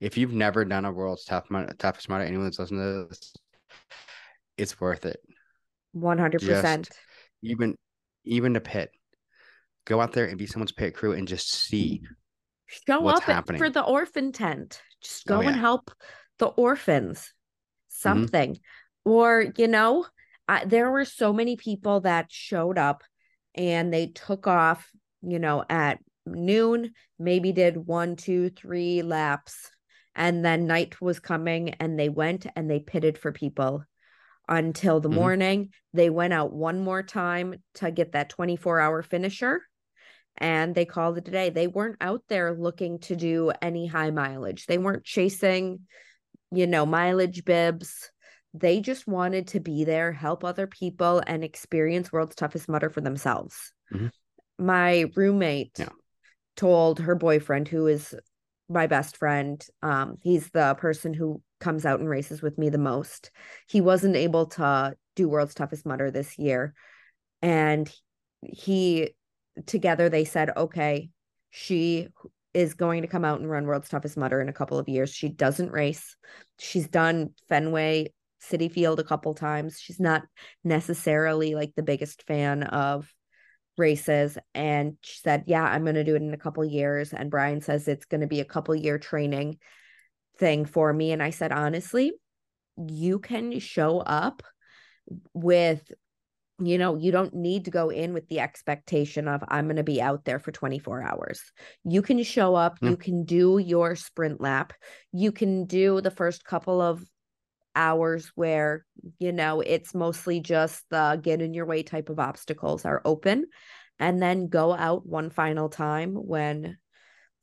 if you've never done a world's tough toughest mudder, anyone's listening to this, it's worth it. One hundred percent. Even even to pit, go out there and be someone's pit crew and just see show up happening. for the orphan tent just oh, go oh, yeah. and help the orphans mm-hmm. something mm-hmm. or you know I, there were so many people that showed up and they took off you know at noon maybe did one two three laps and then night was coming and they went and they pitted for people until the mm-hmm. morning they went out one more time to get that 24 hour finisher and they called it a day. They weren't out there looking to do any high mileage. They weren't chasing, you know, mileage bibs. They just wanted to be there, help other people, and experience World's Toughest Mudder for themselves. Mm-hmm. My roommate yeah. Told her boyfriend, who is my best friend, um, he's the person who comes out and races with me the most. He wasn't able to do World's Toughest Mudder this year. And he together they said, okay, she is going to come out and run World's Toughest Mudder in a couple of years. She doesn't race. She's done Fenway City Field a couple times. She's not necessarily like the biggest fan of races and she said, "Yeah, I'm going to do it in a couple years." And Brian says it's going to be a couple year training thing for me and I said, "Honestly, you can show up with you know, you don't need to go in with the expectation of I'm going to be out there for 24 hours. You can show up, mm. you can do your sprint lap, you can do the first couple of hours where, you know, it's mostly just the get in your way type of obstacles are open, and then go out one final time when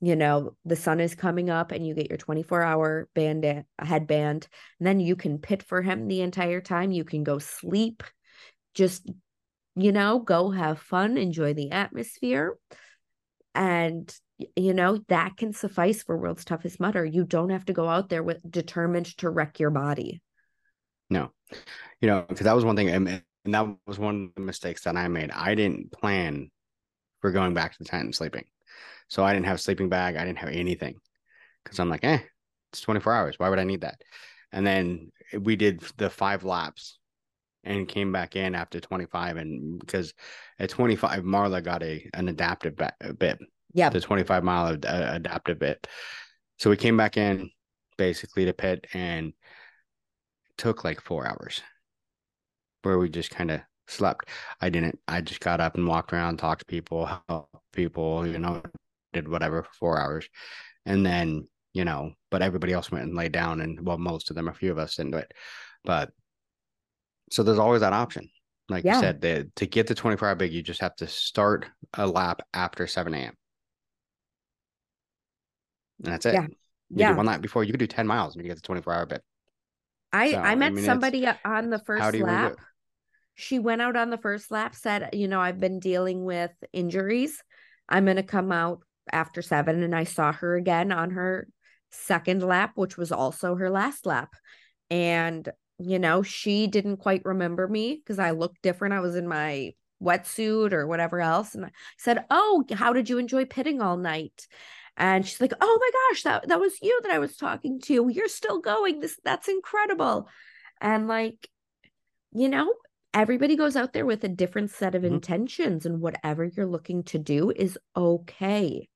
you know the sun is coming up and you get your 24 hour band headband and then you can pit for him the entire time. You can go sleep. Just you know go have fun enjoy the atmosphere. And you know that can suffice for world's toughest mudder you don't have to go out there with determined to wreck your body no you know because that was one thing and, and that was one of the mistakes that i made i didn't plan for going back to the tent and sleeping. So I didn't have a sleeping bag. I didn't have anything because I'm like, eh, it's 24 hours. Why would I need that? And then we did the five laps and came back in after 25. And because at 25, Marla got a an adaptive bit. Yeah. The 25 mile ad- uh, adaptive bit. So we came back in basically to pit and took like four hours where we just kind of slept. I didn't. I just got up and walked around, talked to people, helped people, you know, did whatever for four hours. And then, you know, but everybody else went and laid down and well, most of them, a few of us didn't do it. But so there's always that option. Like yeah. you said, the, to get the 24 hour big, you just have to start a lap after 7 a.m. And that's it. Yeah. You yeah. one lap before you could do 10 miles and you get the 24 hour bit. I, so, I met I mean, somebody on the first lap. She went out on the first lap, said, you know, I've been dealing with injuries. I'm going to come out after seven. And I saw her again on her second lap, which was also her last lap. And, you know, she didn't quite remember me because I looked different. I was in my wetsuit or whatever else. And I said, Oh, how did you enjoy pitting all night? And she's like, "Oh my gosh, that that was you that I was talking to. You're still going. This that's incredible." And like, you know, everybody goes out there with a different set of mm-hmm. intentions and whatever you're looking to do is okay.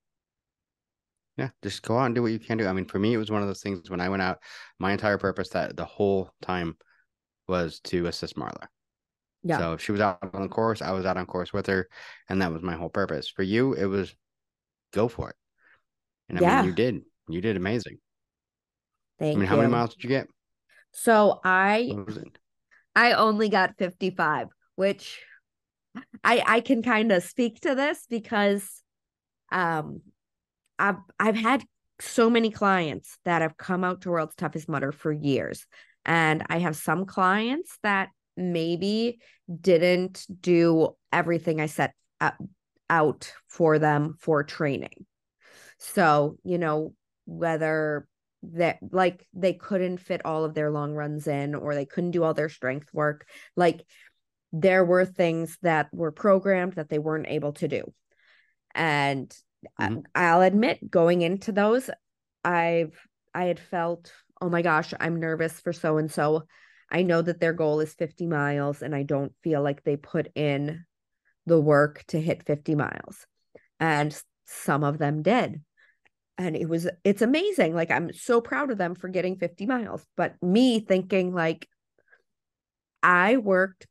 Yeah, just go out and do what you can do. I mean, for me, it was one of those things when I went out, my entire purpose that the whole time was to assist Marla. Yeah. So if she was out on the course, I was out on course with her, and that was my whole purpose. For you, it was go for it. And I yeah. mean, you did. You did amazing. Thank I mean, you. how many miles did you get? So I I only got 55, which I I can kind of speak to this because um I've I've had so many clients that have come out to World's Toughest Mudder for years. And I have some clients that maybe didn't do everything I set up, out for them for training. So, you know, whether that like they couldn't fit all of their long runs in or they couldn't do all their strength work, like there were things that were programmed that they weren't able to do. And mm-hmm. I'll admit going into those I've I had felt, "Oh my gosh, I'm nervous for so and so." I know that their goal is 50 miles and I don't feel like they put in the work to hit 50 miles. And some of them did and it was it's amazing like i'm so proud of them for getting 50 miles but me thinking like i worked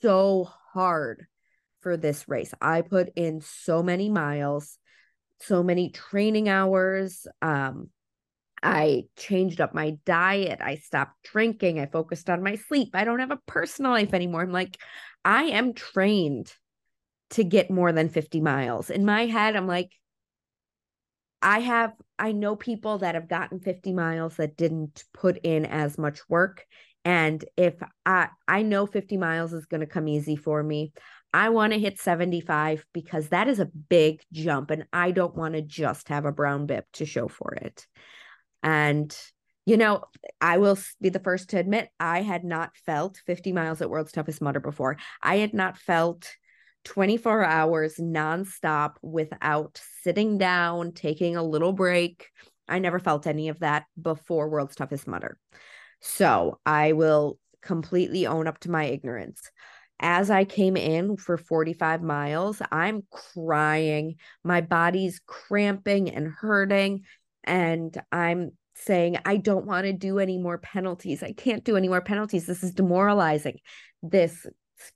so hard for this race i put in so many miles so many training hours um I changed up my diet. I stopped drinking. I focused on my sleep. I don't have a personal life anymore. I'm like, I am trained to get more than 50 miles. In my head, I'm like, I have I know people that have gotten 50 miles that didn't put in as much work and if I I know 50 miles is going to come easy for me. I want to hit 75 because that is a big jump and I don't want to just have a brown bib to show for it. And you know, I will be the first to admit I had not felt 50 miles at World's Toughest Mudder before. I had not felt 24 hours nonstop without sitting down, taking a little break. I never felt any of that before World's Toughest Mudder. So I will completely own up to my ignorance. As I came in for 45 miles, I'm crying. My body's cramping and hurting. And I'm saying, I don't want to do any more penalties. I can't do any more penalties. This is demoralizing. This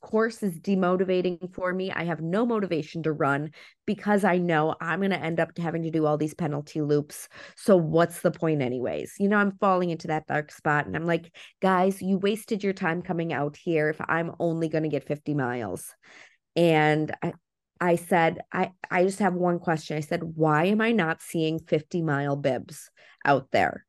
course is demotivating for me. I have no motivation to run because I know I'm going to end up having to do all these penalty loops. So what's the point anyways? You know, I'm falling into that dark spot and I'm like, guys, you wasted your time coming out here if I'm only going to get 50 miles. And I I said, I, I just have one question. I said, why am I not seeing 50 mile bibs out there?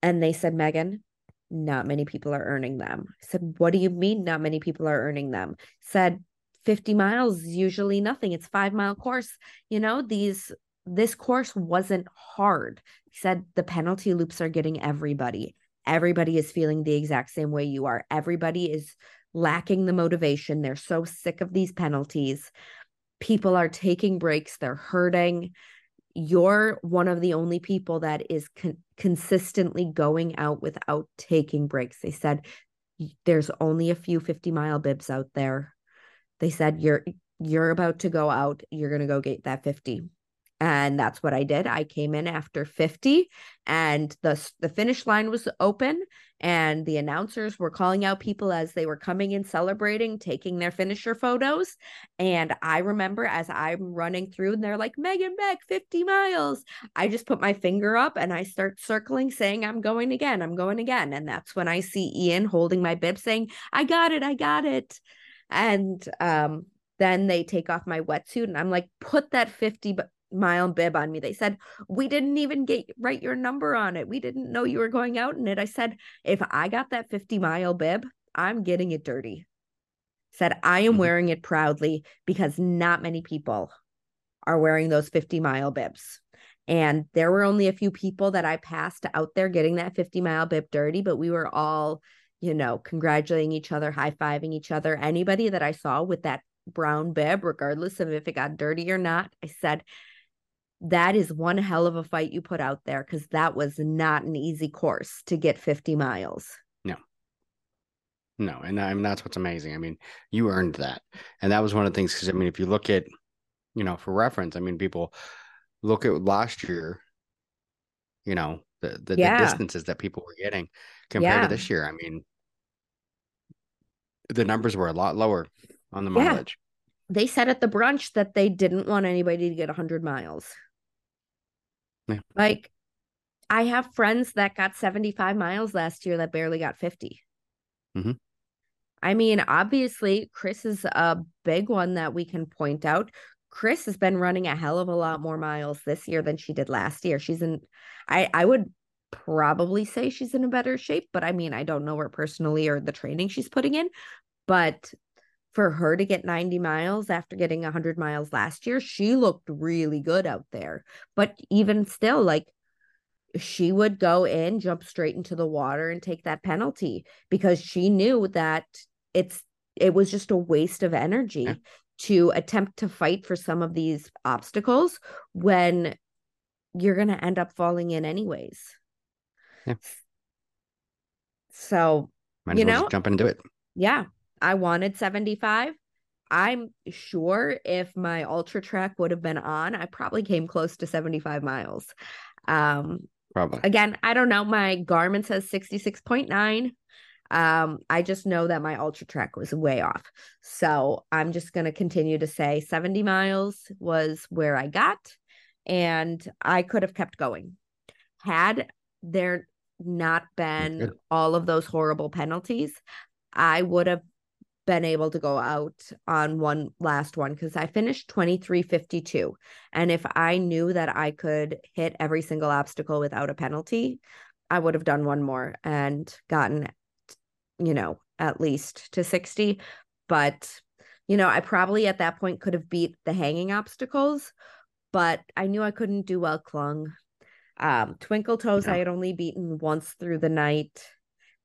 And they said, Megan, not many people are earning them. I said, What do you mean not many people are earning them? Said 50 miles usually nothing. It's five mile course. You know, these this course wasn't hard. He said the penalty loops are getting everybody. Everybody is feeling the exact same way you are. Everybody is lacking the motivation. They're so sick of these penalties. people are taking breaks, they're hurting. You're one of the only people that is con- consistently going out without taking breaks. They said there's only a few 50 mile bibs out there. They said you're you're about to go out, you're going to go get that 50 and that's what I did. I came in after 50 and the the finish line was open and the announcers were calling out people as they were coming in celebrating taking their finisher photos and I remember as I'm running through and they're like Megan Beck 50 miles. I just put my finger up and I start circling saying I'm going again. I'm going again and that's when I see Ian holding my bib saying I got it. I got it. And um then they take off my wetsuit and I'm like, put that 50 mile bib on me. They said, We didn't even get write your number on it. We didn't know you were going out in it. I said, If I got that 50 mile bib, I'm getting it dirty. Said, I am mm-hmm. wearing it proudly because not many people are wearing those 50 mile bibs. And there were only a few people that I passed out there getting that 50 mile bib dirty, but we were all, you know, congratulating each other, high fiving each other. Anybody that I saw with that brown bib, regardless of if it got dirty or not, I said, that is one hell of a fight you put out there because that was not an easy course to get 50 miles. No. No, and I mean that's what's amazing. I mean, you earned that. And that was one of the things because I mean, if you look at, you know, for reference, I mean, people look at last year, you know, the the, yeah. the distances that people were getting compared yeah. to this year. I mean, the numbers were a lot lower on the mileage. Yeah. They said at the brunch that they didn't want anybody to get 100 miles. Yeah. Like I have friends that got 75 miles last year that barely got 50. Mm-hmm. I mean, obviously, Chris is a big one that we can point out. Chris has been running a hell of a lot more miles this year than she did last year. She's in, I, I would probably say she's in a better shape, but I mean, I don't know her personally or the training she's putting in. But for her to get 90 miles after getting 100 miles last year, she looked really good out there. But even still, like she would go in, jump straight into the water and take that penalty because she knew that it's it was just a waste of energy yeah. to attempt to fight for some of these obstacles when you're going to end up falling in anyways. Yeah. So, Might you know, jump into it. Yeah. I wanted 75. I'm sure if my UltraTrac would have been on, I probably came close to 75 miles. Um, probably. Again, I don't know. My Garmin says 66.9. Um, I just know that my UltraTrac was way off. So I'm just going to continue to say 70 miles was where I got, and I could have kept going. Had there not been all of those horrible penalties, I would have been able to go out on one last one because I finished 2352. And if I knew that I could hit every single obstacle without a penalty, I would have done one more and gotten, you know, at least to 60. But, you know, I probably at that point could have beat the hanging obstacles, but I knew I couldn't do well clung. Um, Twinkle Toes, yeah. I had only beaten once through the night.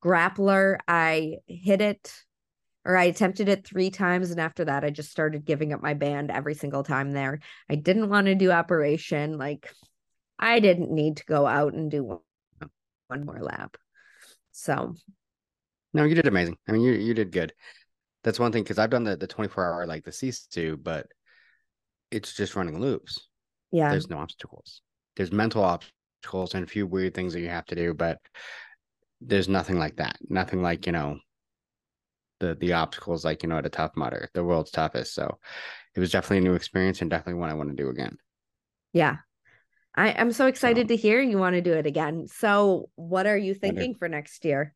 Grappler, I hit it or I attempted it three times. And after that, I just started giving up my band every single time there. I didn't want to do operation. Like, I didn't need to go out and do one, one more lap. So, no, you did amazing. I mean, you you did good. That's one thing because I've done the the 24 hour like the Sisu, but it's just running loops. Yeah. There's no obstacles. There's mental obstacles and a few weird things that you have to do, but there's nothing like that. Nothing like, you know, the the obstacles like you know at a Tough Mudder, the world's toughest. So it was definitely a new experience and definitely one I want to do again. Yeah. I, I'm so excited so, to hear you want to do it again. So what are you thinking for next year?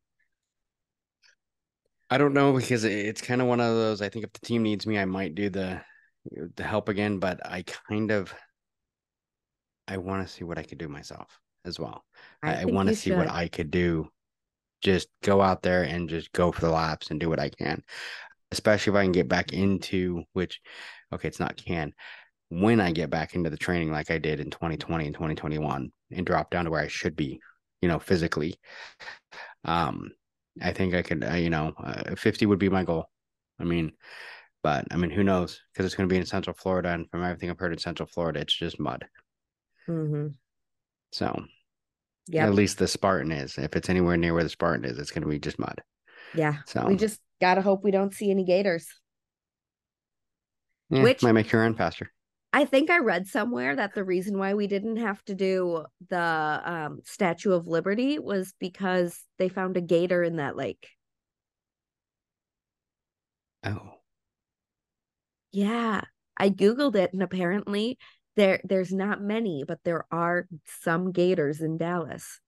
I don't know because it's kind of one of those. I think if the team needs me, I might do the the help again, but I kind of I want to see what I could do myself as well. I, I want to see should. what I could do just go out there and just go for the laps and do what I can. Especially if I can get back into which okay, it's not can. When I get back into the training like I did in 2020 and 2021 and drop down to where I should be, you know, physically. Um I think I could uh, you know, uh, 50 would be my goal. I mean, But I mean, who knows? Because it's going to be in Central Florida, and from everything I've heard in Central Florida, it's just mud. Mm-hmm. So Yeah. at least the Spartan is. If it's anywhere near where the Spartan is, it's going to be just mud. Yeah. So We just gotta hope we don't see any gators. yeah, which- might make you run faster. I think I read somewhere that the reason why we didn't have to do the um, Statue of Liberty was because they found a gator in that lake. Oh, Yeah, I googled it, and apparently there there's not many, but there are some gators in Dallas.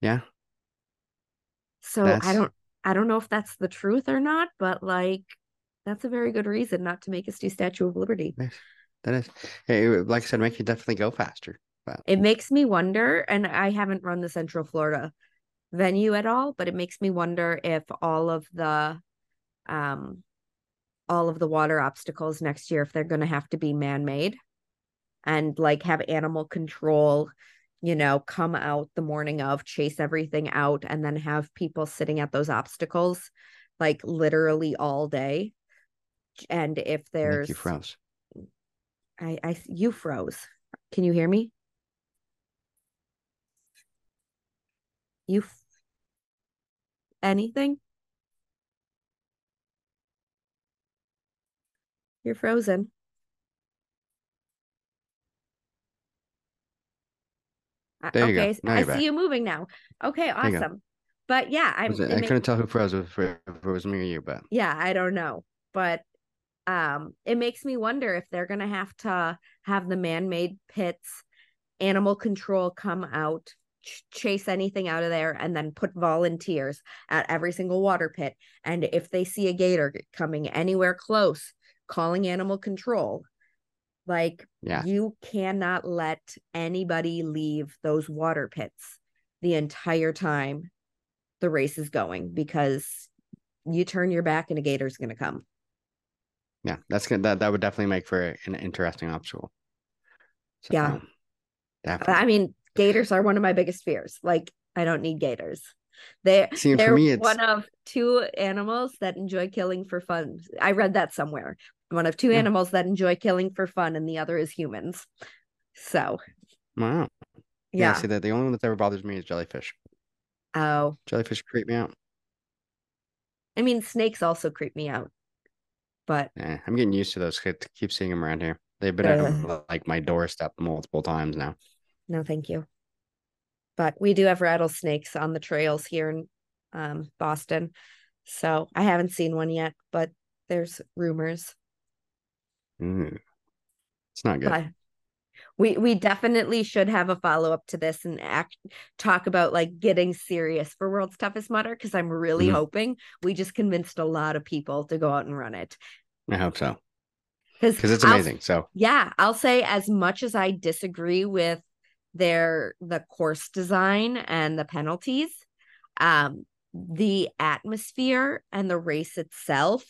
yeah. So I don't I don't know if that's the truth or not, but like that's a very good reason not to make us do Statue of Liberty. Nice. That is, hey, like I said, make you definitely go faster. But It makes me wonder, and I haven't run the Central Florida venue at all, but it makes me wonder if all of the um all of the water obstacles next year if they're going to have to be man-made and like have animal control you know come out the morning of chase everything out and then have people sitting at those obstacles like literally all day and if there's you froze. I, I you froze. Can you hear me? You f- anything? You're frozen. There you go. okay, s- Now I see back. you moving now. Okay, awesome. But yeah, I'm. It- I couldn't tell who froze if it if it was me or you, but yeah i don't know but um it makes me wonder if they're gonna have to have the man-made pits animal control come out ch- chase anything out of there and then put volunteers at every single water pit and if they see a gator coming anywhere close calling animal control like yeah, you cannot let anybody leave those water pits the entire time the race is going because you turn your back and a gator's going to come. yeah. That's good. That that would definitely make for an interesting obstacle. So, Yeah. Um, definitely. I mean, gators are one of my biggest fears. Like, I don't need gators. They See, they're me, one of two animals that enjoy killing for fun. I read that somewhere. One of two Yeah. animals that enjoy killing for fun, and the other is humans. So, wow. yeah. See that the only one that ever bothers me is jellyfish. Oh, Jellyfish creep me out. I mean, snakes also creep me out, but Yeah, I'm getting used to those. I keep seeing them around here. They've been at like my doorstep multiple times now. No, thank you. But we do have rattlesnakes on the trails here in um, Boston. So I haven't seen one yet, but there's rumors. Mm. It's not good. But we we definitely should have a follow up to this and act talk about like getting serious for World's Toughest Mudder because I'm really Mhm. hoping we just convinced a lot of people to go out and run it. I hope so Because because it's amazing. So yeah, I'll say as much as I disagree with their the course design and the penalties, um, the atmosphere and the race itself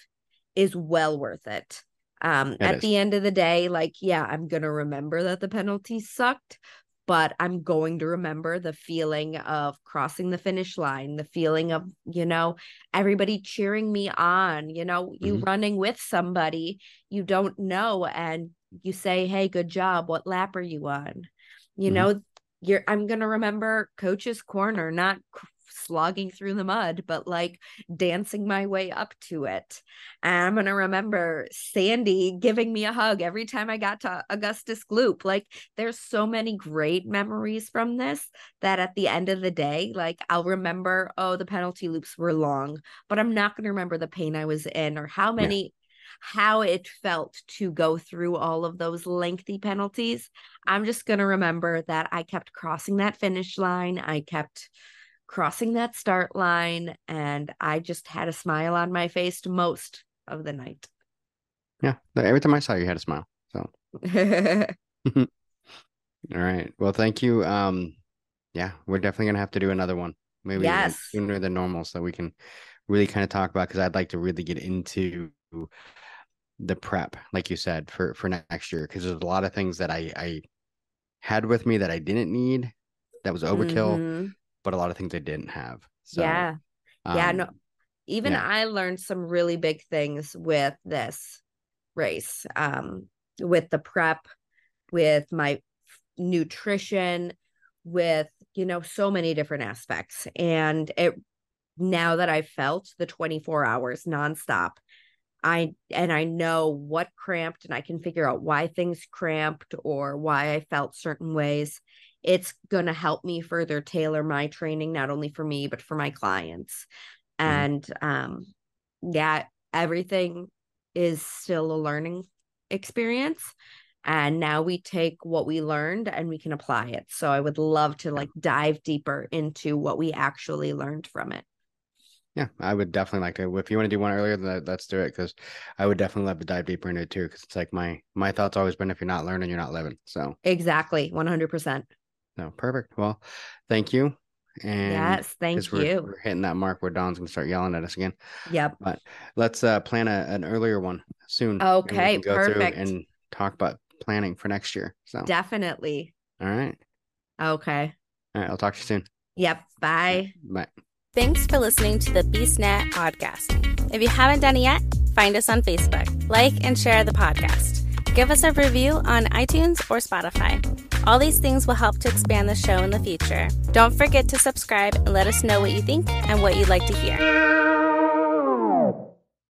is well worth it. Um, at is. the end of the day, like, yeah, I'm gonna remember that the penalties sucked, but I'm going to remember the feeling of crossing the finish line, the feeling of, you know, everybody cheering me on, you know, you Mhm. running with somebody you don't know and you say, Hey, good job. What lap are you on? You Mhm. know, you're I'm gonna remember coach's corner, not slogging through the mud, but like dancing my way up to it. And I'm gonna remember Sandy giving me a hug every time I got to Augustus Gloop. Like there's so many great memories from this that at the end of the day, like I'll remember, oh, the penalty loops were long, but I'm not gonna remember the pain I was in or how many how it felt to go through all of those lengthy penalties. I'm just going to remember that I kept crossing that finish line. I kept crossing that start line, and I just had a smile on my face most of the night. yeah, every time I saw you, you had a smile. So all right. Well, thank you. Um, yeah, we're definitely gonna have to do another one. Maybe Yes. sooner than normal, so we can really kind of talk about because I'd like to really get into the prep, like you said, for for next year. Because there's a lot of things that I I had with me that I didn't need, that was overkill, Mhm. But a lot of things I didn't have. So, yeah. yeah. um, No, even Yeah. I learned some really big things with this race. Um, with the prep, with my nutrition, with you know, so many different aspects. And it now that I've felt the 24 hours nonstop, I and I know what cramped and I can figure out why things cramped or why I felt certain ways. It's going to help me further tailor my training not only for me but for my clients. And um yeah, everything is still a learning experience and now we take what we learned and we can apply it. So I would love to like dive deeper into what we actually learned from it. Yeah, I would definitely like to. If you want to do one earlier, then let's do it because I would definitely love to dive deeper into it too. Because it's like my my thoughts always been if you're not learning, you're not living. So Exactly, 100%. No, perfect. Well, thank you. And yes, thank 'cause we're, you. we're hitting that mark where Don's gonna start yelling at us again. Yep. But let's uh plan a, an earlier one soon. Okay, can go perfect. and talk about planning for next year. So Definitely. all right, Okay. all right. I'll talk to you soon. Yep. Bye. Bye. Thanks for listening to the BeastNet podcast. If you haven't done it yet, find us on Facebook, like and share the podcast. Give us a review on iTunes or Spotify. All these things will help to expand the show in the future. Don't forget to subscribe and let us know what you think and what you'd like to hear.